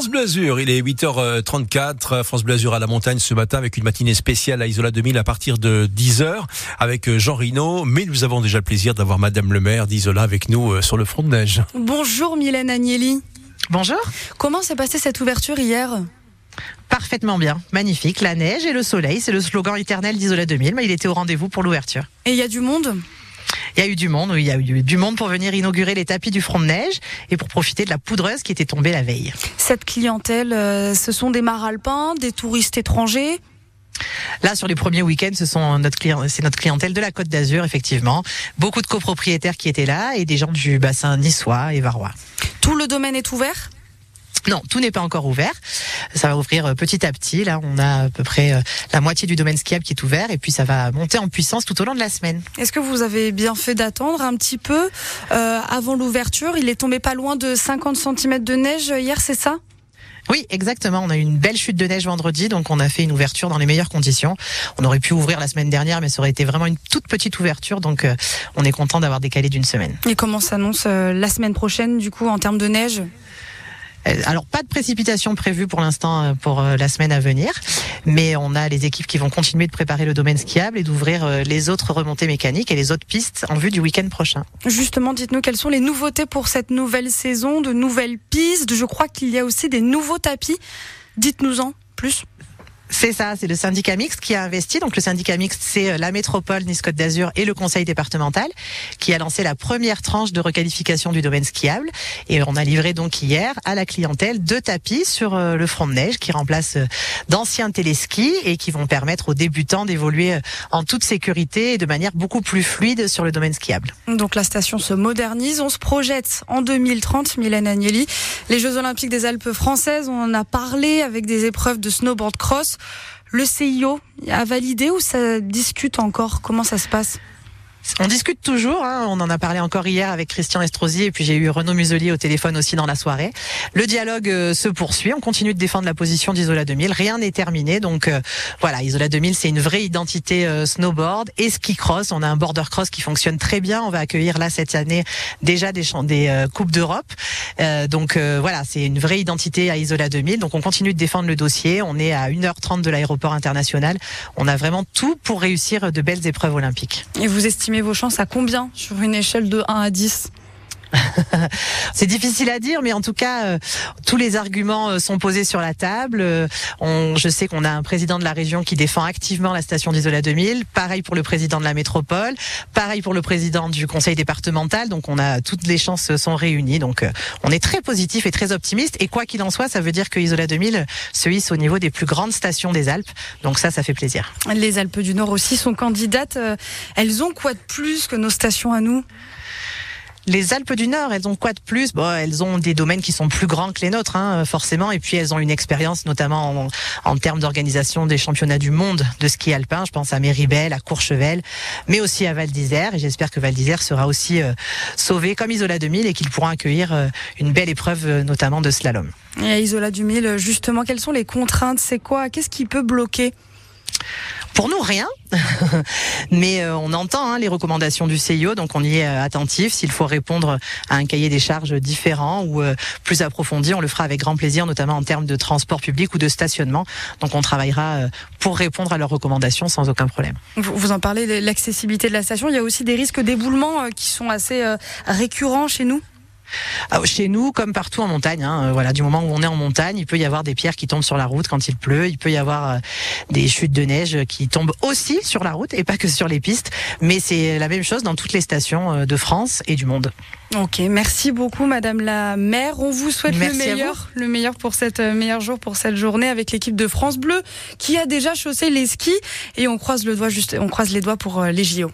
France Bleu Azur, il est 8h34. France Bleu Azur à la montagne ce matin avec une matinée spéciale à Isola 2000 à partir de 10h avec Jean Rino. Mais nous avons déjà le plaisir d'avoir Madame le maire d'Isola avec nous euh, sur le front de neige. Bonjour Mylène Agnelli. Bonjour. Comment s'est passée cette ouverture hier? Parfaitement bien, magnifique. La neige et le soleil, c'est le slogan éternel d'Isola 2000. Mais il était au rendez-vous pour l'ouverture. Et il y a du monde? Il y a eu du monde, oui, il y a eu du monde pour venir inaugurer les tapis du front de neige et pour profiter de la poudreuse qui était tombée la veille. Cette clientèle, euh, ce sont des maralpins, des touristes étrangers? Là, sur les premiers week-ends, ce sont notre c'est notre clientèle de la Côte d'Azur, effectivement. Beaucoup de copropriétaires qui étaient là et des gens du bassin niçois et varois. Tout le domaine est ouvert? Non, tout n'est pas encore ouvert. Ça va ouvrir euh, petit à petit. Là, on a à peu près euh, la moitié du domaine skiable qui est ouvert et puis ça va monter en puissance tout au long de la semaine. Est-ce que vous avez bien fait d'attendre un petit peu euh, avant l'ouverture? Il est tombé pas loin de 50 cm de neige hier, c'est ça? Oui, exactement. On a eu une belle chute de neige vendredi, donc on a fait une ouverture dans les meilleures conditions. On aurait pu ouvrir la semaine dernière, mais ça aurait été vraiment une toute petite ouverture, donc on est content d'avoir décalé d'une semaine. Et comment s'annonce la semaine prochaine, du coup, en termes de neige? Alors pas de précipitation prévue pour l'instant euh, pour euh, la semaine à venir, mais on a les équipes qui vont continuer de préparer le domaine skiable et d'ouvrir les autres remontées mécaniques et les autres pistes en vue du week-end prochain. Justement, dites-nous quelles sont les nouveautés pour cette nouvelle saison, de nouvelles pistes. Je crois qu'il y a aussi des nouveaux tapis. Dites-nous-en plus. C'est ça, c'est le syndicat mixte qui a investi. Donc le syndicat mixte, c'est euh, la métropole Nice-Côte d'Azur et le conseil départemental qui a lancé la première tranche de requalification du domaine skiable. Et on a livré donc hier à la clientèle deux tapis sur euh, le front de neige qui remplacent euh, d'anciens téléskis et qui vont permettre aux débutants d'évoluer en toute sécurité et de manière beaucoup plus fluide sur le domaine skiable. Donc la station se modernise, on se projette en 2030, Mylène Agnelli. Les Jeux Olympiques des Alpes françaises, on en a parlé avec des épreuves de snowboard cross. Le CIO a validé ou ça discute encore? Comment ça se passe? On discute toujours, hein. on en a parlé encore hier avec Christian Estrosi et puis j'ai eu Renaud Muselier au téléphone aussi dans la soirée. Le dialogue euh, se poursuit, on continue de défendre la position d'Isola 2000, rien n'est terminé donc euh, voilà, Isola 2000 c'est une vraie identité euh, snowboard et ski cross, on a un border cross qui fonctionne très bien, on va accueillir là cette année déjà des, des coupes d'Europe. donc voilà, c'est une vraie identité à Isola 2000, donc on continue de défendre le dossier, on est à 1h30 de l'aéroport international, on a vraiment tout pour réussir de belles épreuves olympiques. Et vous estimez vos chances à combien sur une échelle de 1 à 10 c'est difficile à dire, mais en tout cas, euh, tous les arguments euh, sont posés sur la table. Euh, je sais qu'on a un président de la région qui défend activement la station d'Isola 2000. Pareil pour le président de la métropole. Pareil pour le président du conseil départemental. Donc, on a toutes les chances sont réunies. Donc, on est très positif et très optimiste. Et quoi qu'il en soit, ça veut dire que Isola 2000 se hisse au niveau des plus grandes stations des Alpes. Donc, ça, ça fait plaisir. Les Alpes du Nord aussi sont candidates. Elles ont quoi de plus que nos stations à nous? Les Alpes du Nord, elles ont quoi de plus? Bon, elles ont des domaines qui sont plus grands que les nôtres, hein, forcément, et puis elles ont une expérience, notamment en, termes d'organisation des championnats du monde de ski alpin. Je pense à Méribel, à Courchevel, mais aussi à Val d'Isère. Et j'espère que Val d'Isère sera aussi euh, sauvé comme Isola 2000 et qu'ils pourront accueillir euh, une belle épreuve, euh, notamment de slalom. Et Isola 2000, justement, quelles sont les contraintes? C'est quoi? Qu'est-ce qui peut bloquer? Pour nous, rien. Mais euh, on entend hein, les recommandations du CIO, donc on y est euh, attentif. S'il faut répondre à un cahier des charges différent ou euh, plus approfondi, on le fera avec grand plaisir, notamment en termes de transport public ou de stationnement. Donc on travaillera pour répondre à leurs recommandations sans aucun problème. Vous, vous en parlez, l'accessibilité de la station. Il y a aussi des risques d'éboulement qui sont assez récurrents chez nous? Ah, chez nous, comme partout en montagne, hein, euh, voilà, du moment où on est en montagne, il peut y avoir des pierres qui tombent sur la route quand il pleut. Il peut y avoir euh, des chutes de neige qui tombent aussi sur la route et pas que sur les pistes. Mais c'est la même chose dans toutes les stations euh, de France et du monde. Ok, merci beaucoup, Madame la maire. On vous souhaite le meilleur, le meilleur pour cette meilleur jour pour cette journée avec l'équipe de France Bleu qui a déjà chaussé les skis et on croise le doigt juste, on croise les doigts pour les JO.